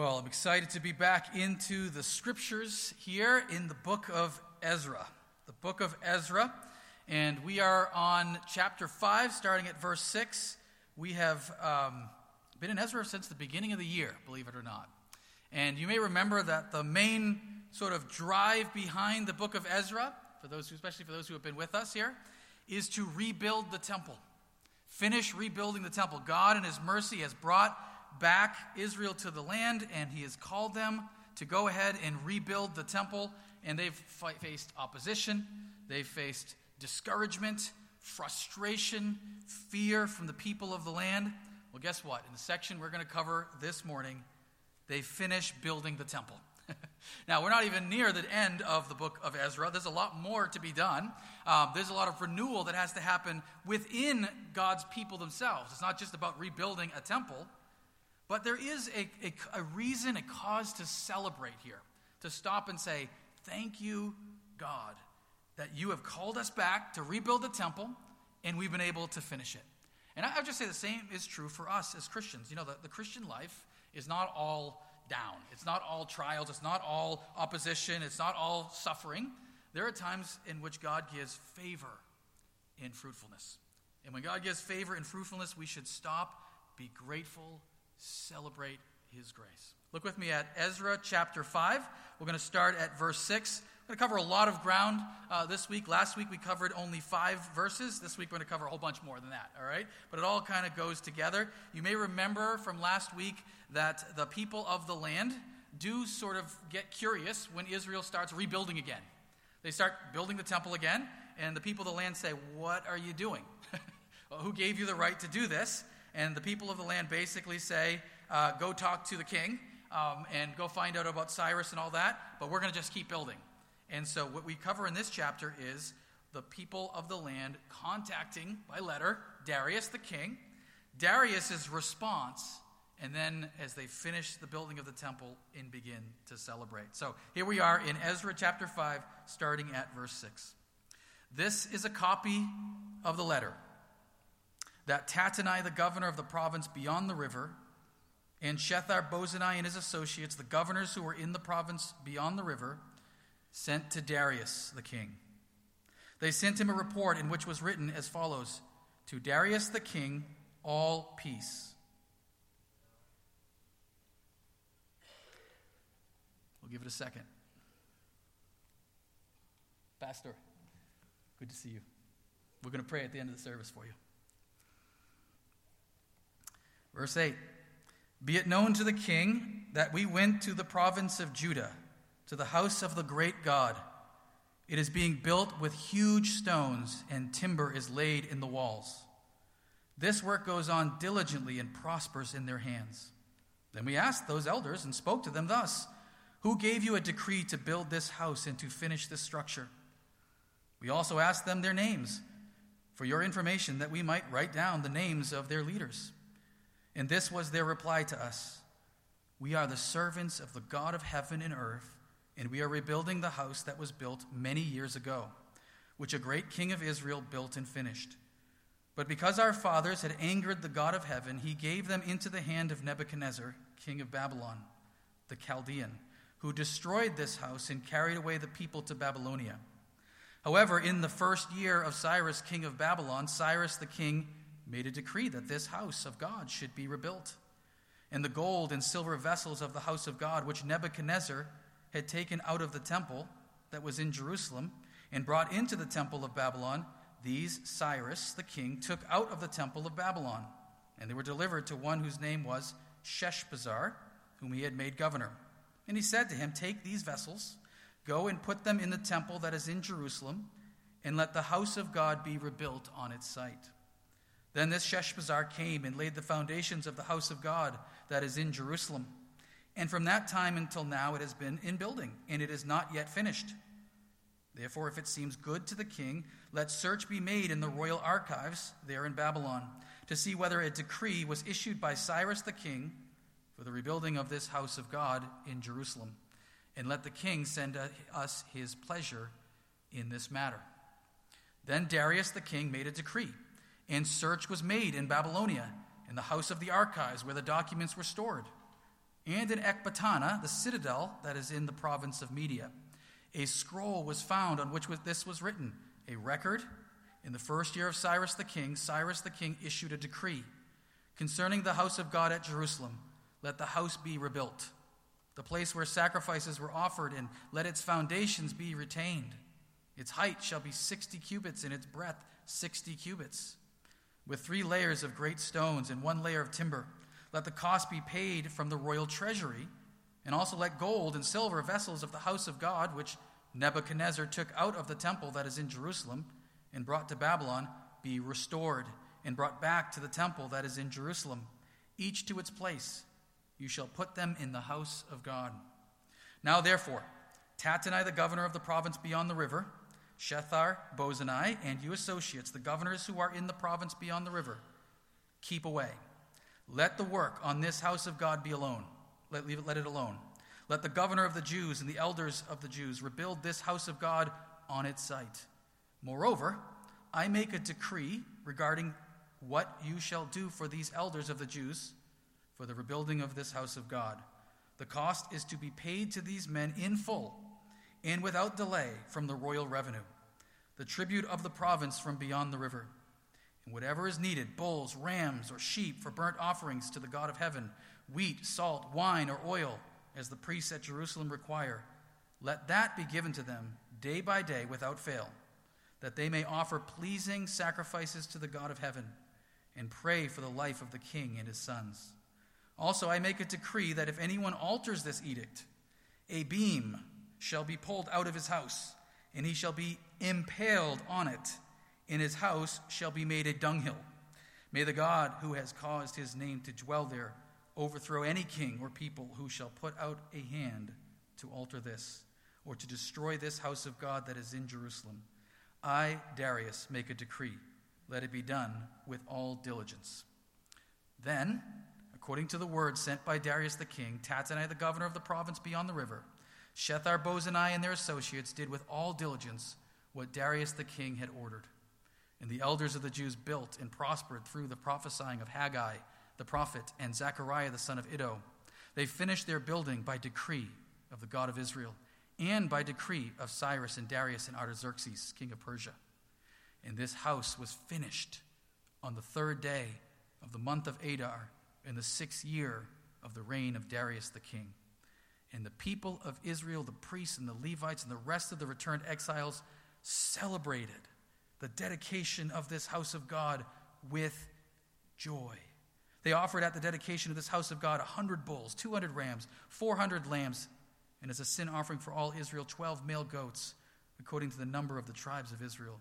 Well, I'm excited to be back into the scriptures here in the book of Ezra. The book of Ezra. And we are on chapter 5, starting at verse 6. We have um, been in Ezra since the beginning of the year, believe it or not. And you may remember that the main sort of drive behind the book of Ezra, for those who, especially for those who have been with us here, is to rebuild the temple. Finish rebuilding the temple. God, in His mercy, has brought back Israel to the land, and he has called them to go ahead and rebuild the temple. And they've faced opposition, they've faced discouragement, frustration, fear from the people of the land. Well, guess what? In the section we're going to cover this morning, they finish building the temple. now, we're not even near the end of the book of Ezra. There's a lot more to be done. Um, there's a lot of renewal that has to happen within God's people themselves. It's not just about rebuilding a temple, but there is a, a, a reason, a cause to celebrate here, to stop and say, Thank you, God, that you have called us back to rebuild the temple, and we've been able to finish it. And I, would just say the same is true for us as Christians. You know, the, the Christian life is not all down, it's not all trials, it's not all opposition, it's not all suffering. There are times in which God gives favor in fruitfulness. And when God gives favor in fruitfulness, we should stop, be grateful, celebrate his grace. Look with me at Ezra chapter 5. We're going to start at verse 6. We're going to cover a lot of ground uh, this week. Last week we covered only five verses. This week we're going to cover a whole bunch more than that, all right? But it all kind of goes together. You may remember from last week that the people of the land do sort of get curious when Israel starts rebuilding again. They start building the temple again, and the people of the land say, What are you doing? well, who gave you the right to do this? And the people of the land basically say, uh, go talk to the king um, and go find out about Cyrus and all that, but we're going to just keep building. And so, what we cover in this chapter is the people of the land contacting by letter Darius the king, Darius's response, and then as they finish the building of the temple and begin to celebrate. So, here we are in Ezra chapter 5, starting at verse 6. This is a copy of the letter that Tattenai, the governor of the province beyond the river, and Shethar Bozenai and his associates, the governors who were in the province beyond the river, sent to Darius the king. They sent him a report in which was written as follows To Darius the king, all peace. We'll give it a second. Pastor, good to see you. We're going to pray at the end of the service for you. Verse 8 Be it known to the king that we went to the province of Judah, to the house of the great God. It is being built with huge stones, and timber is laid in the walls. This work goes on diligently and prospers in their hands. Then we asked those elders and spoke to them thus Who gave you a decree to build this house and to finish this structure? We also asked them their names, for your information, that we might write down the names of their leaders. And this was their reply to us We are the servants of the God of heaven and earth, and we are rebuilding the house that was built many years ago, which a great king of Israel built and finished. But because our fathers had angered the God of heaven, he gave them into the hand of Nebuchadnezzar, king of Babylon, the Chaldean, who destroyed this house and carried away the people to Babylonia. However, in the first year of Cyrus, king of Babylon, Cyrus the king made a decree that this house of God should be rebuilt. And the gold and silver vessels of the house of God, which Nebuchadnezzar had taken out of the temple that was in Jerusalem and brought into the temple of Babylon, these Cyrus the king took out of the temple of Babylon, and they were delivered to one whose name was Sheshbazzar, whom he had made governor. And he said to him, Take these vessels, go and put them in the temple that is in Jerusalem, and let the house of God be rebuilt on its site. Then this Sheshbazzar came and laid the foundations of the house of God that is in Jerusalem. And from that time until now it has been in building, and it is not yet finished. Therefore, if it seems good to the king, let search be made in the royal archives there in Babylon to see whether a decree was issued by Cyrus the king for the rebuilding of this house of God in Jerusalem. And let the king send us his pleasure in this matter. Then Darius the king made a decree and search was made in Babylonia, in the house of the archives where the documents were stored. and in Ecbatana, the citadel that is in the province of Media. A scroll was found on which this was written, a record. In the first year of Cyrus the king, Cyrus the king issued a decree concerning the house of God at Jerusalem let the house be rebuilt, the place where sacrifices were offered, and let its foundations be retained. Its height shall be 60 cubits, and its breadth 60 cubits, with three layers of great stones and one layer of timber. Let the cost be paid from the royal treasury, and also let gold and silver vessels of the house of God, which Nebuchadnezzar took out of the temple that is in Jerusalem and brought to Babylon, be restored and brought back to the temple that is in Jerusalem, each to its place. You shall put them in the house of God. Now, therefore, Tattenai, the governor of the province beyond the river, Shethar, Bozenai, and you associates, the governors who are in the province beyond the river, keep away. Let the work on this house of God be alone. Let, leave it, let it alone. Let the governor of the Jews and the elders of the Jews rebuild this house of God on its site. Moreover, I make a decree regarding what you shall do for these elders of the Jews for the rebuilding of this house of God. The cost is to be paid to these men in full and without delay from the royal revenue, the tribute of the province from beyond the river, and whatever is needed bulls, rams, or sheep for burnt offerings to the God of heaven, wheat, salt, wine, or oil, as the priests at Jerusalem require. Let that be given to them day by day without fail, that they may offer pleasing sacrifices to the God of heaven and pray for the life of the king and his sons. Also, I make a decree that if anyone alters this edict, a beam shall be pulled out of his house, and he shall be impaled on it, and his house shall be made a dunghill. May the God who has caused his name to dwell there overthrow any king or people who shall put out a hand to alter this, or to destroy this house of God that is in Jerusalem. I, Darius, make a decree. Let it be done with all diligence. Then, according to the word sent by Darius the king, Tattenai, the governor of the province beyond the river, Shethar Bozenai and their associates did with all diligence what Darius the king had ordered. And the elders of the Jews built and prospered through the prophesying of Haggai the prophet and Zechariah the son of Iddo. They finished their building by decree of the God of Israel and by decree of Cyrus and Darius and Artaxerxes, king of Persia. And this house was finished on the third day of the month of Adar in the sixth year of the reign of Darius the king. And the people of Israel, the priests and the Levites, and the rest of the returned exiles celebrated the dedication of this house of God with joy. They offered at the dedication of this house of God a 100 bulls, 200 rams, 400 lambs, and as a sin offering for all Israel, 12 male goats, according to the number of the tribes of Israel.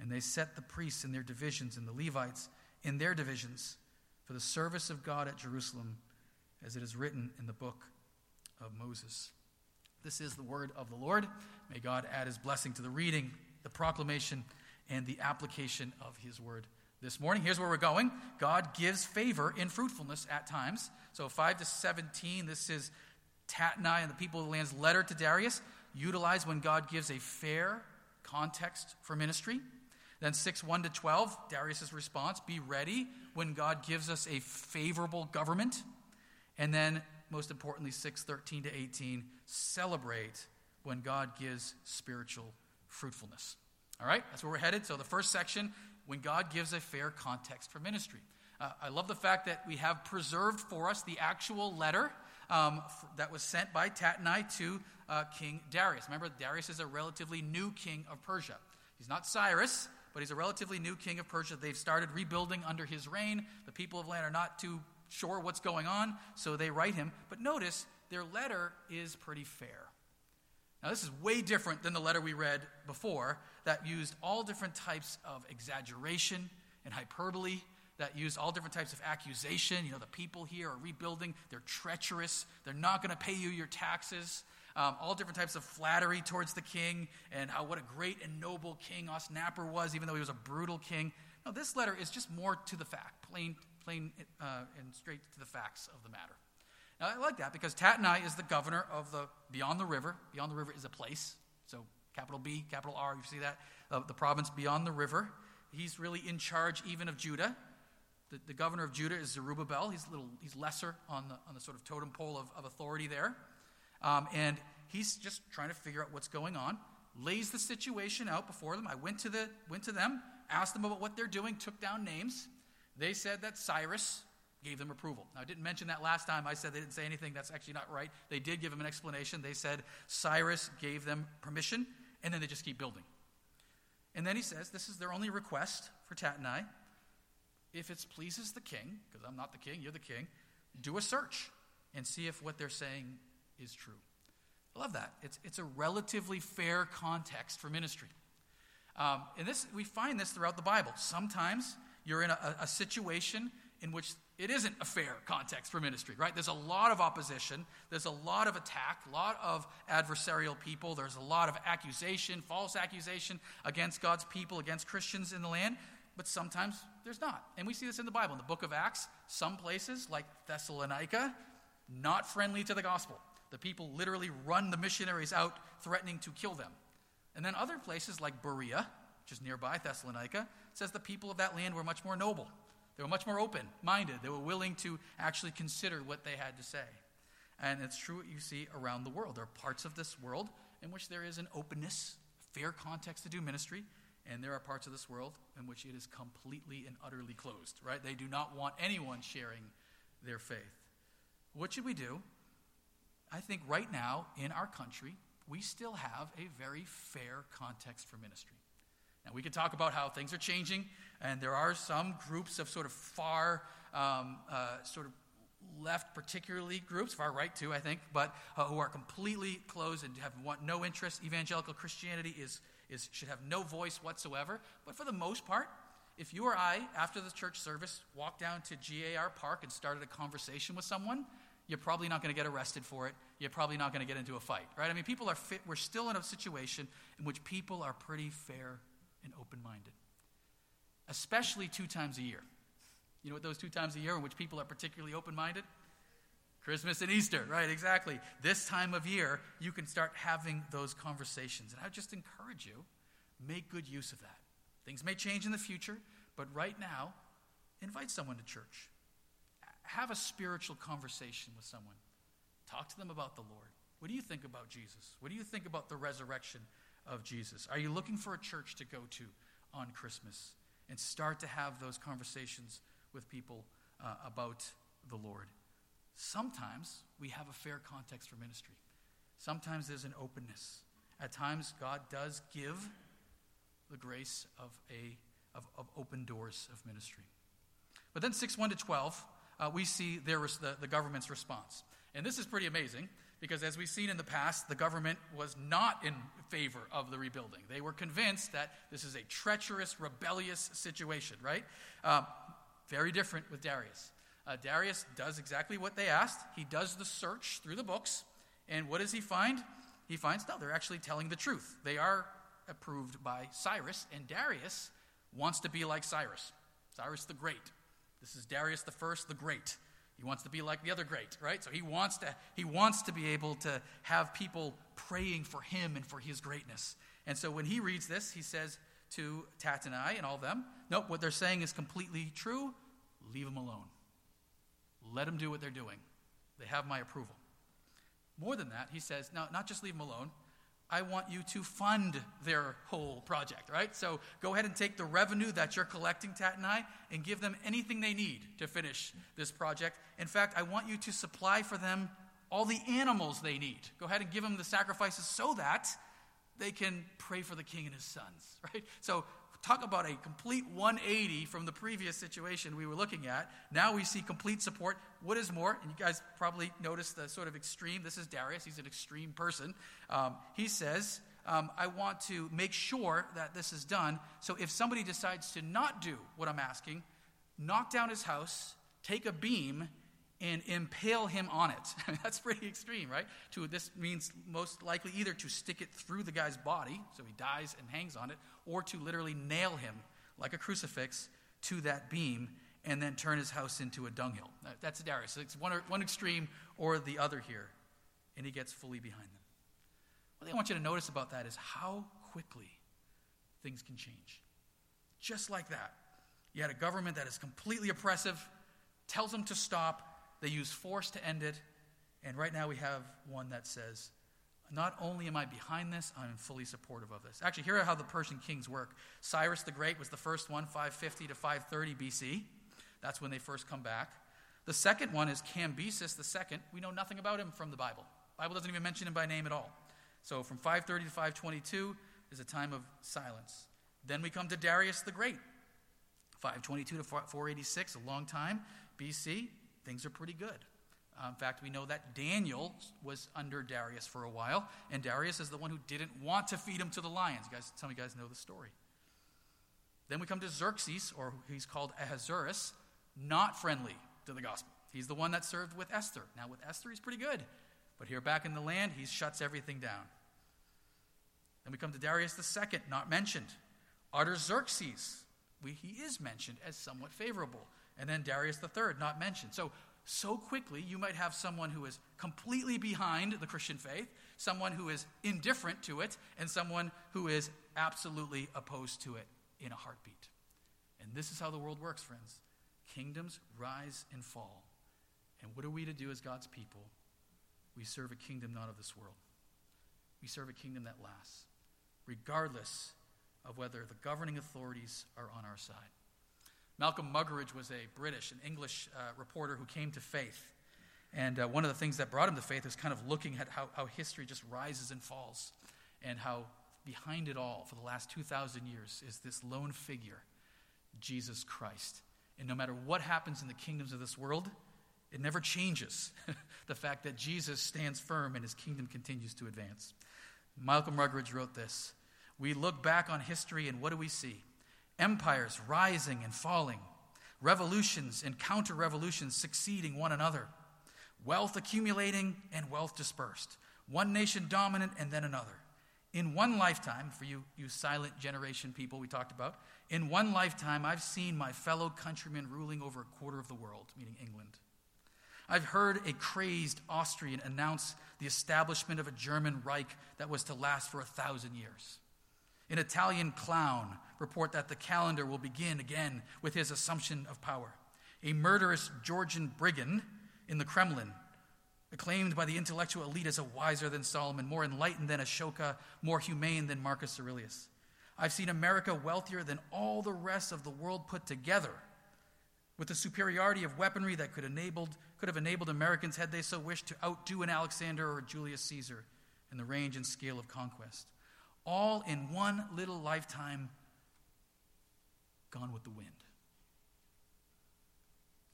And they set the priests in their divisions and the Levites in their divisions for the service of God at Jerusalem, as it is written in the book of Moses. This is the word of the Lord. May God add his blessing to the reading, the proclamation, and the application of his word this morning. Here's where we're going God gives favor in fruitfulness at times. So 5 to 17, this is Tattenai and the people of the land's letter to Darius, utilized when God gives a fair context for ministry. Then 6 1 to 12, Darius' response be ready when God gives us a favorable government. And then, most importantly, 6:13 to 18, celebrate when God gives spiritual fruitfulness. All right, that's where we're headed. So, the first section, when God gives a fair context for ministry. Uh, I love the fact that we have preserved for us the actual letter um, that was sent by Tattenai to uh, King Darius. Remember, Darius is a relatively new king of Persia. He's not Cyrus, but he's a relatively new king of Persia. They've started rebuilding under his reign. The people of land are not too sure what's going on, so they write him. But notice their letter is pretty fair. Now, this is way different than the letter we read before that used all different types of exaggeration and hyperbole, that used all different types of accusation. You know, the people here are rebuilding, they're treacherous, they're not going to pay you your taxes um, all different types of flattery towards the king and how what a great and noble king Osnapper was, even though he was a brutal king. No, this letter is just more to the fact, plain, plain uh, and straight to the facts of the matter. Now, I like that because Tattenai is the governor of the beyond the river. Beyond the river is a place. So, capital B, capital R, you see that? Uh, the province beyond the river. He's really in charge even of Judah. The, the governor of Judah is Zerubbabel. He's, little, he's lesser on the, on the sort of totem pole of, of authority there. Um, and he's just trying to figure out what's going on, lays the situation out before them. I went to, the, went to them, asked them about what they're doing, took down names. They said that Cyrus gave them approval. Now, I didn't mention that last time. I said they didn't say anything. That's actually not right. They did give him an explanation. They said Cyrus gave them permission, and then they just keep building. And then he says, This is their only request for Tattenai. If it pleases the king, because I'm not the king, you're the king, do a search and see if what they're saying is true. I love that. It's, it's a relatively fair context for ministry. Um, and this, we find this throughout the Bible. Sometimes you're in a, a situation in which it isn't a fair context for ministry, right? There's a lot of opposition, there's a lot of attack, a lot of adversarial people, there's a lot of accusation, false accusation against God's people, against Christians in the land, but sometimes there's not. And we see this in the Bible. In the book of Acts, some places, like Thessalonica, not friendly to the gospel. The people literally run the missionaries out, threatening to kill them. And then other places, like Berea, which is nearby Thessalonica, says the people of that land were much more noble they were much more open minded. They were willing to actually consider what they had to say. And it's true what you see around the world. There are parts of this world in which there is an openness, fair context to do ministry, and there are parts of this world in which it is completely and utterly closed, right? They do not want anyone sharing their faith. What should we do? I think right now in our country, we still have a very fair context for ministry. Now, we could talk about how things are changing, and there are some groups of sort of far, um, uh, sort of left, particularly groups, far right too, I think, but uh, who are completely closed and have want no interest. Evangelical Christianity is, is, should have no voice whatsoever. But for the most part, if you or I, after the church service, walked down to GAR Park and started a conversation with someone, you're probably not going to get arrested for it. You're probably not going to get into a fight, right? I mean, people are fit. We're still in a situation in which people are pretty fair and open minded, especially two times a year. You know what those two times a year in which people are particularly open minded? Christmas and Easter, right? Exactly. This time of year, you can start having those conversations. And I just encourage you, make good use of that. Things may change in the future, but right now, invite someone to church. Have a spiritual conversation with someone. Talk to them about the Lord. What do you think about Jesus? What do you think about the resurrection of Jesus? Are you looking for a church to go to on Christmas and start to have those conversations with people uh, about the Lord? Sometimes we have a fair context for ministry. Sometimes there's an openness. At times, God does give the grace of, a, of, of open doors of ministry. But then 6 1 to 12, uh, we see there was the, the government's response. And this is pretty amazing because as we've seen in the past, the government was not in favor of the rebuilding. They were convinced that this is a treacherous, rebellious situation, right? Uh, very different with Darius. Uh, Darius does exactly what they asked. He does the search through the books. And what does he find? He finds, no, they're actually telling the truth. They are approved by Cyrus, and Darius wants to be like Cyrus, Cyrus the Great. This is Darius the First, the Great. He wants to be like the other great, right? So he wants to he wants to be able to have people praying for him and for his greatness. And so when he reads this, he says to Tattenai and all them, nope, what they're saying is completely true. Leave them alone. Let them do what they're doing. They have my approval. More than that, he says, no, not just leave them alone. I want you to fund their whole project, right? So go ahead and take the revenue that you're collecting, Tattenai, and give them anything they need to finish this project. In fact, I want you to supply for them all the animals they need. Go ahead and give them the sacrifices so that they can pray for the king and his sons, right? So talk about a complete 180 from the previous situation we were looking at. Now we see complete support. What is more, and you guys probably noticed the sort of extreme, this is Darius, he's an extreme person. Um, he says, um, I want to make sure that this is done. So if somebody decides to not do what I'm asking, knock down his house, take a beam, and impale him on it. That's pretty extreme, right? To, this means most likely either to stick it through the guy's body, so he dies and hangs on it, or to literally nail him like a crucifix to that beam and then turn his house into a dunghill. That's Darius. It's one, one extreme or the other here, and he gets fully behind them. What I want you to notice about that is how quickly things can change. Just like that. You had a government that is completely oppressive, tells them to stop, they use force to end it, and right now we have one that says, not only am I behind this, I'm fully supportive of this. Actually, here are how the Persian kings work. Cyrus the Great was the first one, 550 to 530 BC. That's when they first come back. The second one is Cambyses the second. We know nothing about him from the Bible. The Bible doesn't even mention him by name at all. So from 530 to 522 is a time of silence. Then we come to Darius the Great. 522 to 486, a long time. BC, things are pretty good. Uh, in fact, we know that Daniel was under Darius for a while, and Darius is the one who didn't want to feed him to the lions. You guys, some of you guys know the story. Then we come to Xerxes, or he's called Ahasuerus, not friendly to the gospel. He's the one that served with Esther. Now, with Esther, he's pretty good. But here back in the land, he shuts everything down. Then we come to Darius II, not mentioned. Artaxerxes, he is mentioned as somewhat favorable. And then Darius III, not mentioned. So, so quickly, you might have someone who is completely behind the Christian faith, someone who is indifferent to it, and someone who is absolutely opposed to it in a heartbeat. And this is how the world works, friends. Kingdoms rise and fall. And what are we to do as God's people? We serve a kingdom not of this world. We serve a kingdom that lasts, regardless of whether the governing authorities are on our side. Malcolm Muggeridge was a British, an English uh, reporter who came to faith. And uh, one of the things that brought him to faith was kind of looking at how, how history just rises and falls, and how behind it all, for the last 2,000 years, is this lone figure, Jesus Christ. And no matter what happens in the kingdoms of this world, it never changes the fact that Jesus stands firm and his kingdom continues to advance. Malcolm Muggeridge wrote this We look back on history and what do we see? Empires rising and falling, revolutions and counter revolutions succeeding one another, wealth accumulating and wealth dispersed, one nation dominant and then another. In one lifetime, for you, you silent generation people we talked about, in one lifetime, I've seen my fellow countrymen ruling over a quarter of the world, meaning England. I've heard a crazed Austrian announce the establishment of a German Reich that was to last for a thousand years. An Italian clown report that the calendar will begin again with his assumption of power. A murderous Georgian brigand in the Kremlin, acclaimed by the intellectual elite as a wiser than Solomon, more enlightened than Ashoka, more humane than Marcus Aurelius. I've seen America wealthier than all the rest of the world put together, with a superiority of weaponry that could, enabled, could have enabled Americans, had they so wished, to outdo an Alexander or a Julius Caesar in the range and scale of conquest. All in one little lifetime, gone with the wind.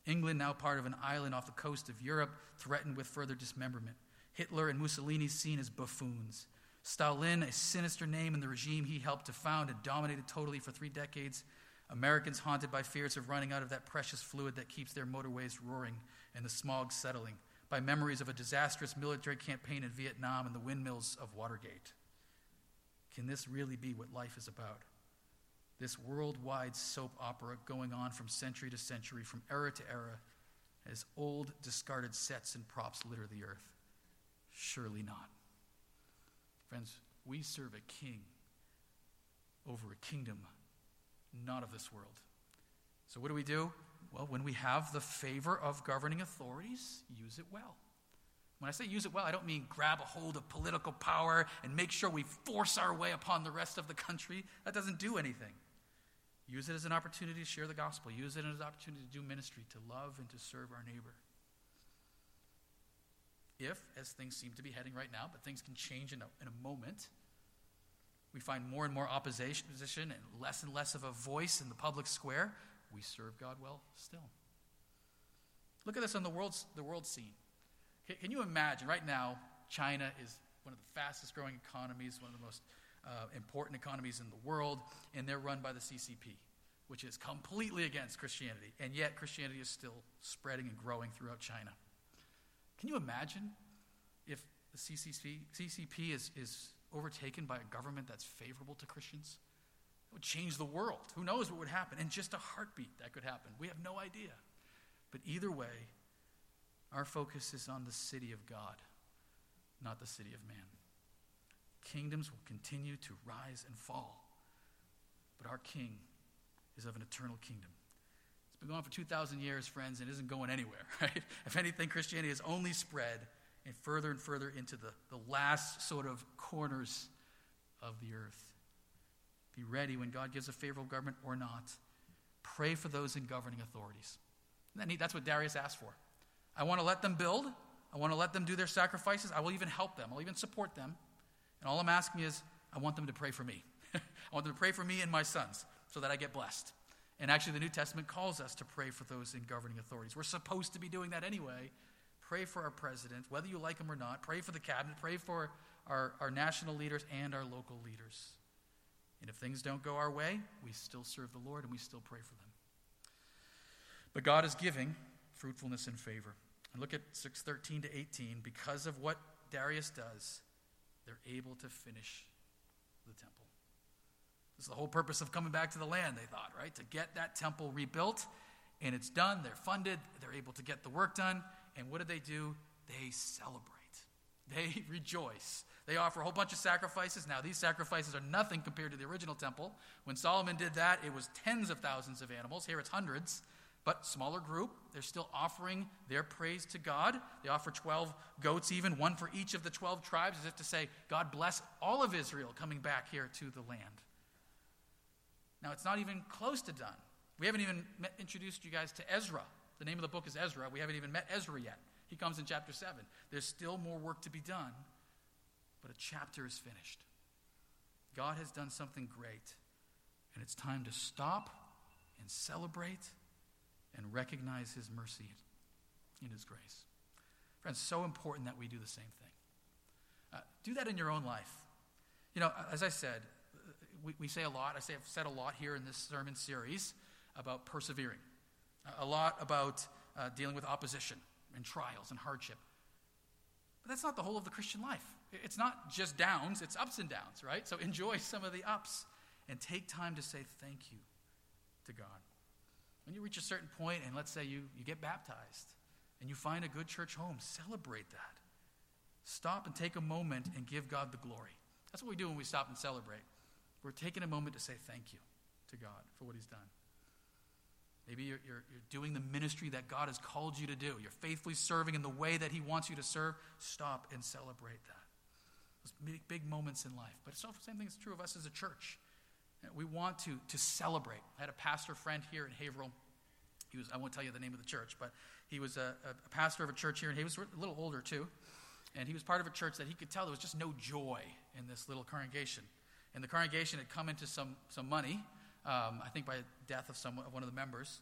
England, now part of an island off the coast of Europe, threatened with further dismemberment. Hitler and Mussolini seen as buffoons. Stalin, a sinister name in the regime he helped to found and dominated totally for three decades. Americans haunted by fears of running out of that precious fluid that keeps their motorways roaring and the smog settling, by memories of a disastrous military campaign in Vietnam and the windmills of Watergate. Can this really be what life is about? This worldwide soap opera going on from century to century, from era to era, as old discarded sets and props litter the earth? Surely not. Friends, we serve a king over a kingdom not of this world. So, what do we do? Well, when we have the favor of governing authorities, use it well. When I say use it well, I don't mean grab a hold of political power and make sure we force our way upon the rest of the country. That doesn't do anything. Use it as an opportunity to share the gospel. Use it as an opportunity to do ministry, to love and to serve our neighbor. If, as things seem to be heading right now, but things can change in a, in a moment, we find more and more opposition and less and less of a voice in the public square, we serve God well still. Look at this on the world, the world scene. Can you imagine right now, China is one of the fastest growing economies, one of the most uh, important economies in the world, and they're run by the CCP, which is completely against Christianity. And yet, Christianity is still spreading and growing throughout China. Can you imagine if the CCP, CCP is, is overtaken by a government that's favorable to Christians? It would change the world. Who knows what would happen? In just a heartbeat, that could happen. We have no idea. But either way, our focus is on the city of God, not the city of man. Kingdoms will continue to rise and fall, but our King is of an eternal kingdom. It's been going on for 2,000 years, friends, and isn't going anywhere, right? If anything, Christianity has only spread and further and further into the, the last sort of corners of the earth. Be ready when God gives a favorable government or not. Pray for those in governing authorities. That's what Darius asked for. I want to let them build. I want to let them do their sacrifices. I will even help them. I'll even support them. And all I'm asking is, I want them to pray for me. I want them to pray for me and my sons so that I get blessed. And actually, the New Testament calls us to pray for those in governing authorities. We're supposed to be doing that anyway. Pray for our president, whether you like him or not. Pray for the cabinet. Pray for our, our national leaders and our local leaders. And if things don't go our way, we still serve the Lord and we still pray for them. But God is giving fruitfulness and favor. And look at 613 to 18. Because of what Darius does, they're able to finish the temple. This is the whole purpose of coming back to the land, they thought, right? To get that temple rebuilt. And it's done. They're funded. They're able to get the work done. And what do they do? They celebrate. They rejoice. They offer a whole bunch of sacrifices. Now, these sacrifices are nothing compared to the original temple. When Solomon did that, it was tens of thousands of animals. Here it's hundreds, but smaller group. They're still offering their praise to God. They offer 12 goats, even one for each of the 12 tribes, as if to say, God bless all of Israel coming back here to the land. Now, it's not even close to done. We haven't even met, introduced you guys to Ezra. The name of the book is Ezra. We haven't even met Ezra yet. He comes in chapter 7. There's still more work to be done but a chapter is finished. God has done something great, and it's time to stop and celebrate and recognize His mercy in His grace. Friends, so important that we do the same thing. Uh, do that in your own life. You know, as I said, we, we say a lot, I say I've said a lot here in this sermon series about persevering, a lot about uh, dealing with opposition and trials and hardship. But that's not the whole of the Christian life. It's not just downs, it's ups and downs, right? So enjoy some of the ups and take time to say thank you to God. When you reach a certain point, and let's say you, you get baptized and you find a good church home, celebrate that. Stop and take a moment and give God the glory. That's what we do when we stop and celebrate. We're taking a moment to say thank you to God for what He's done. Maybe you're, you're, you're, doing the ministry that God has called you to do. You're faithfully serving in the way that He wants you to serve. Stop and celebrate that Those big, big moments in life. But it's also the same thing is true of us as a church. We want to, to celebrate. I had a pastor friend here in Haverhill. He was, I won't tell you the name of the church, but he was a, a pastor of a church here, and he was a little older too. And he was part of a church that he could tell there was just no joy in this little congregation. And the congregation had come into some, some money, um, I think by the death of, some, of one of the members.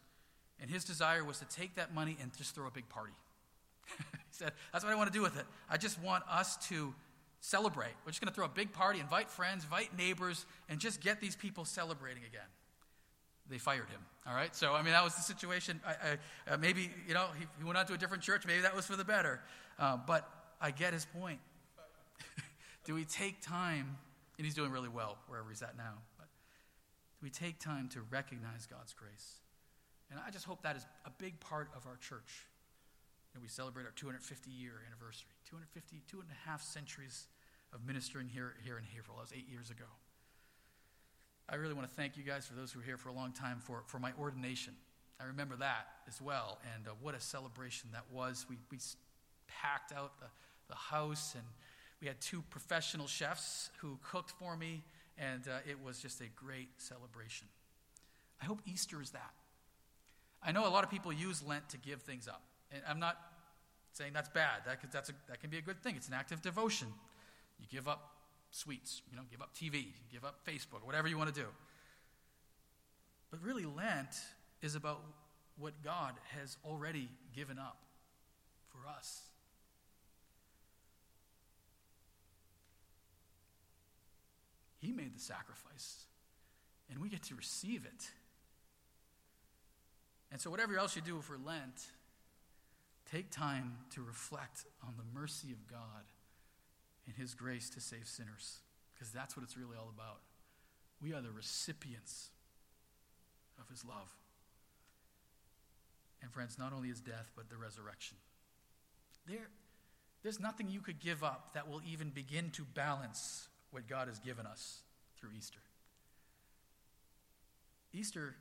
And his desire was to take that money and just throw a big party. he said, That's what I want to do with it. I just want us to celebrate. We're just going to throw a big party, invite friends, invite neighbors, and just get these people celebrating again. They fired him. All right. So I mean, that was the situation. I, I, uh, maybe you know he, he, went on to a different church. Maybe that was for the better. Uh, but I get his point. do we take time? And he's doing really well wherever he's at now. But do we take time to recognize God's grace? And I just hope that is a big part of our church. And we celebrate our 250 year anniversary. 250, two and a half centuries of ministering here, here in Haverhill. That was eight years ago. I really want to thank you guys, for those who were here for a long time, for, for my ordination. I remember that as well, and uh, what a celebration that was. We, we packed out the, the house, and we had two professional chefs who cooked for me, and uh, it was just a great celebration. I hope Easter is that. I know a lot of people use Lent to give things up, and I'm not saying that's bad. That, that's a, that can be a good thing. It's an act of devotion. You give up sweets, you know, give up TV, give up Facebook, whatever you want to do. But really, Lent is about what God has already given up for us. He made the sacrifice, and we get to receive it. And so, whatever else you do for Lent, Take time to reflect on the mercy of God and His grace to save sinners, because that's what it's really all about. We are the recipients of His love. And, friends, not only His death, but the resurrection. There, there's nothing you could give up that will even begin to balance what God has given us through Easter. Easter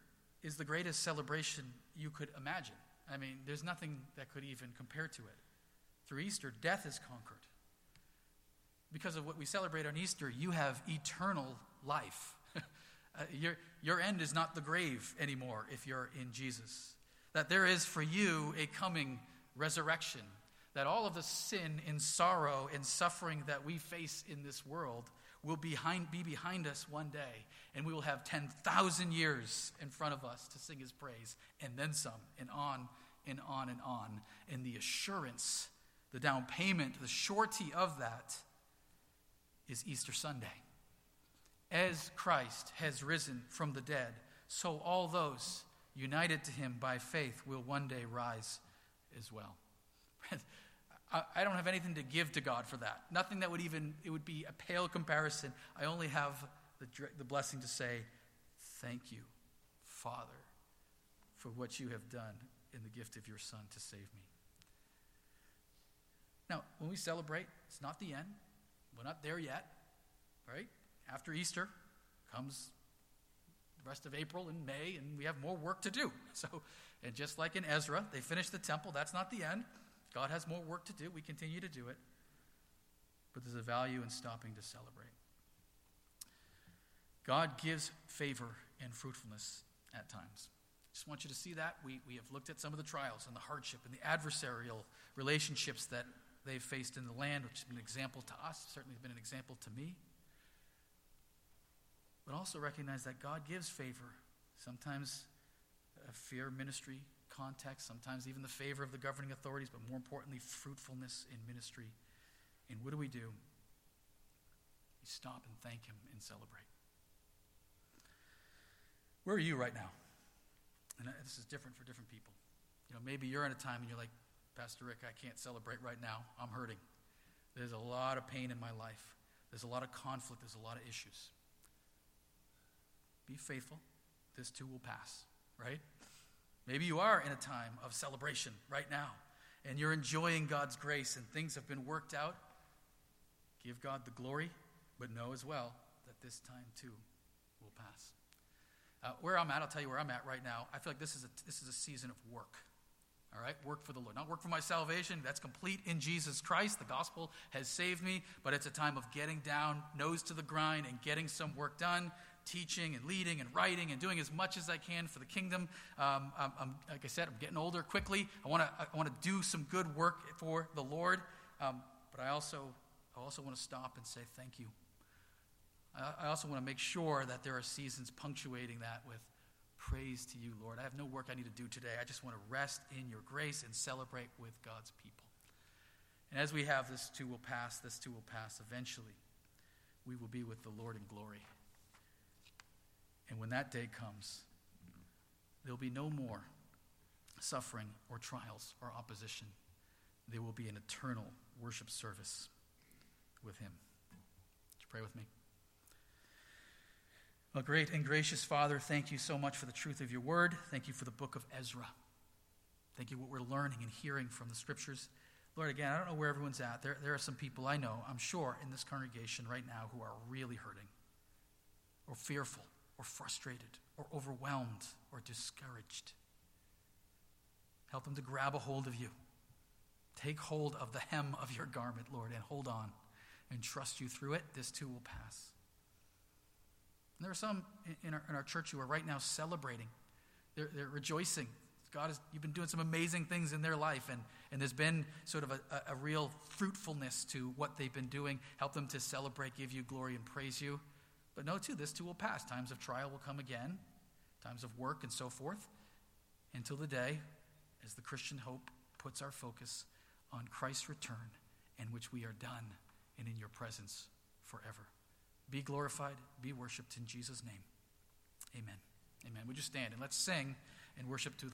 is the greatest celebration you could imagine. I mean, there's nothing that could even compare to it. Through Easter, death is conquered. Because of what we celebrate on Easter, you have eternal life. uh, your, your end is not the grave anymore if you're in Jesus. That there is for you a coming resurrection. That all of the sin and sorrow and suffering that we face in this world will behind, be behind us one day, and we will have 10,000 years in front of us to sing his praise, and then some, and on and on and on. And the assurance, the down payment, the surety of that is Easter Sunday. As Christ has risen from the dead, so all those united to him by faith will one day rise as well. I don't have anything to give to God for that. Nothing that would even, it would be a pale comparison. I only have the, the blessing to say, Thank you, Father, for what you have done in the gift of your Son to save me. Now, when we celebrate, it's not the end. We're not there yet, right? After Easter comes the rest of April and May, and we have more work to do. So, and just like in Ezra, they finished the temple. That's not the end. God has more work to do. We continue to do it. But there's a value in stopping to celebrate. God gives favor and fruitfulness at times. Just want you to see that. We, we have looked at some of the trials and the hardship and the adversarial relationships that they've faced in the land, which has been an example to us, certainly has been an example to me. But also recognize that God gives favor. Sometimes a fear ministry context, sometimes even the favor of the governing authorities, but more importantly, fruitfulness in ministry. And what do we do? We stop and thank Him and celebrate. Where are you right now? And uh, this is different for different people. You know, maybe you're in a time and you're like, Pastor Rick, I can't celebrate right now. I'm hurting. There's a lot of pain in my life. There's a lot of conflict. There's a lot of issues. Be faithful. This too will pass, right? Maybe you are in a time of celebration right now and you're enjoying God's grace and things have been worked out. Give God the glory, but know as well that this time too will pass. Uh, where I'm at, I'll tell you where I'm at right now. I feel like this is a, this is a season of work. All right, work for the Lord. Not work for my salvation. That's complete in Jesus Christ. The gospel has saved me, but it's a time of getting down, nose to the grind, and getting some work done teaching and leading and writing and doing as much as I can for the kingdom. Um, I'm, I'm, like I said, I'm getting older quickly. I want to I want to do some good work for the Lord, um, but I also I also want to stop and say thank you. I, I also want to make sure that there are seasons punctuating that with praise to you, Lord. I have no work I need to do today. I just want to rest in your grace and celebrate with God's people. And as we have, this too will pass. This too will pass. Eventually, we will be with the Lord in glory. And when that day comes, there'll be no more suffering or trials or opposition. There will be an eternal worship service with Him. Would you pray with me? Well, great and gracious Father, thank you so much for the truth of your word. Thank you for the book of Ezra. Thank you for what we're learning and hearing from the scriptures. Lord, again, I don't know where everyone's at. There, there are some people I know, I'm sure, in this congregation right now who are really hurting or fearful or frustrated or overwhelmed or discouraged. Help them to grab a hold of you. Take hold of the hem of your garment, Lord, and hold on and trust you through it. This too will pass. And there are some in our, in our church who are right now celebrating. They're, they're rejoicing. God has, you've been doing some amazing things in their life, and, and there's been sort of a, a, a real fruitfulness to what they've been doing. Help them to celebrate, give you glory, and praise you. But know too, this too will pass. Times of trial will come again, times of work and so forth, until the day as the Christian hope puts our focus on Christ's return, in which we are done and in your presence forever. Be glorified, be worshiped in Jesus' name. Amen. Amen. Would you stand and let's sing and worship to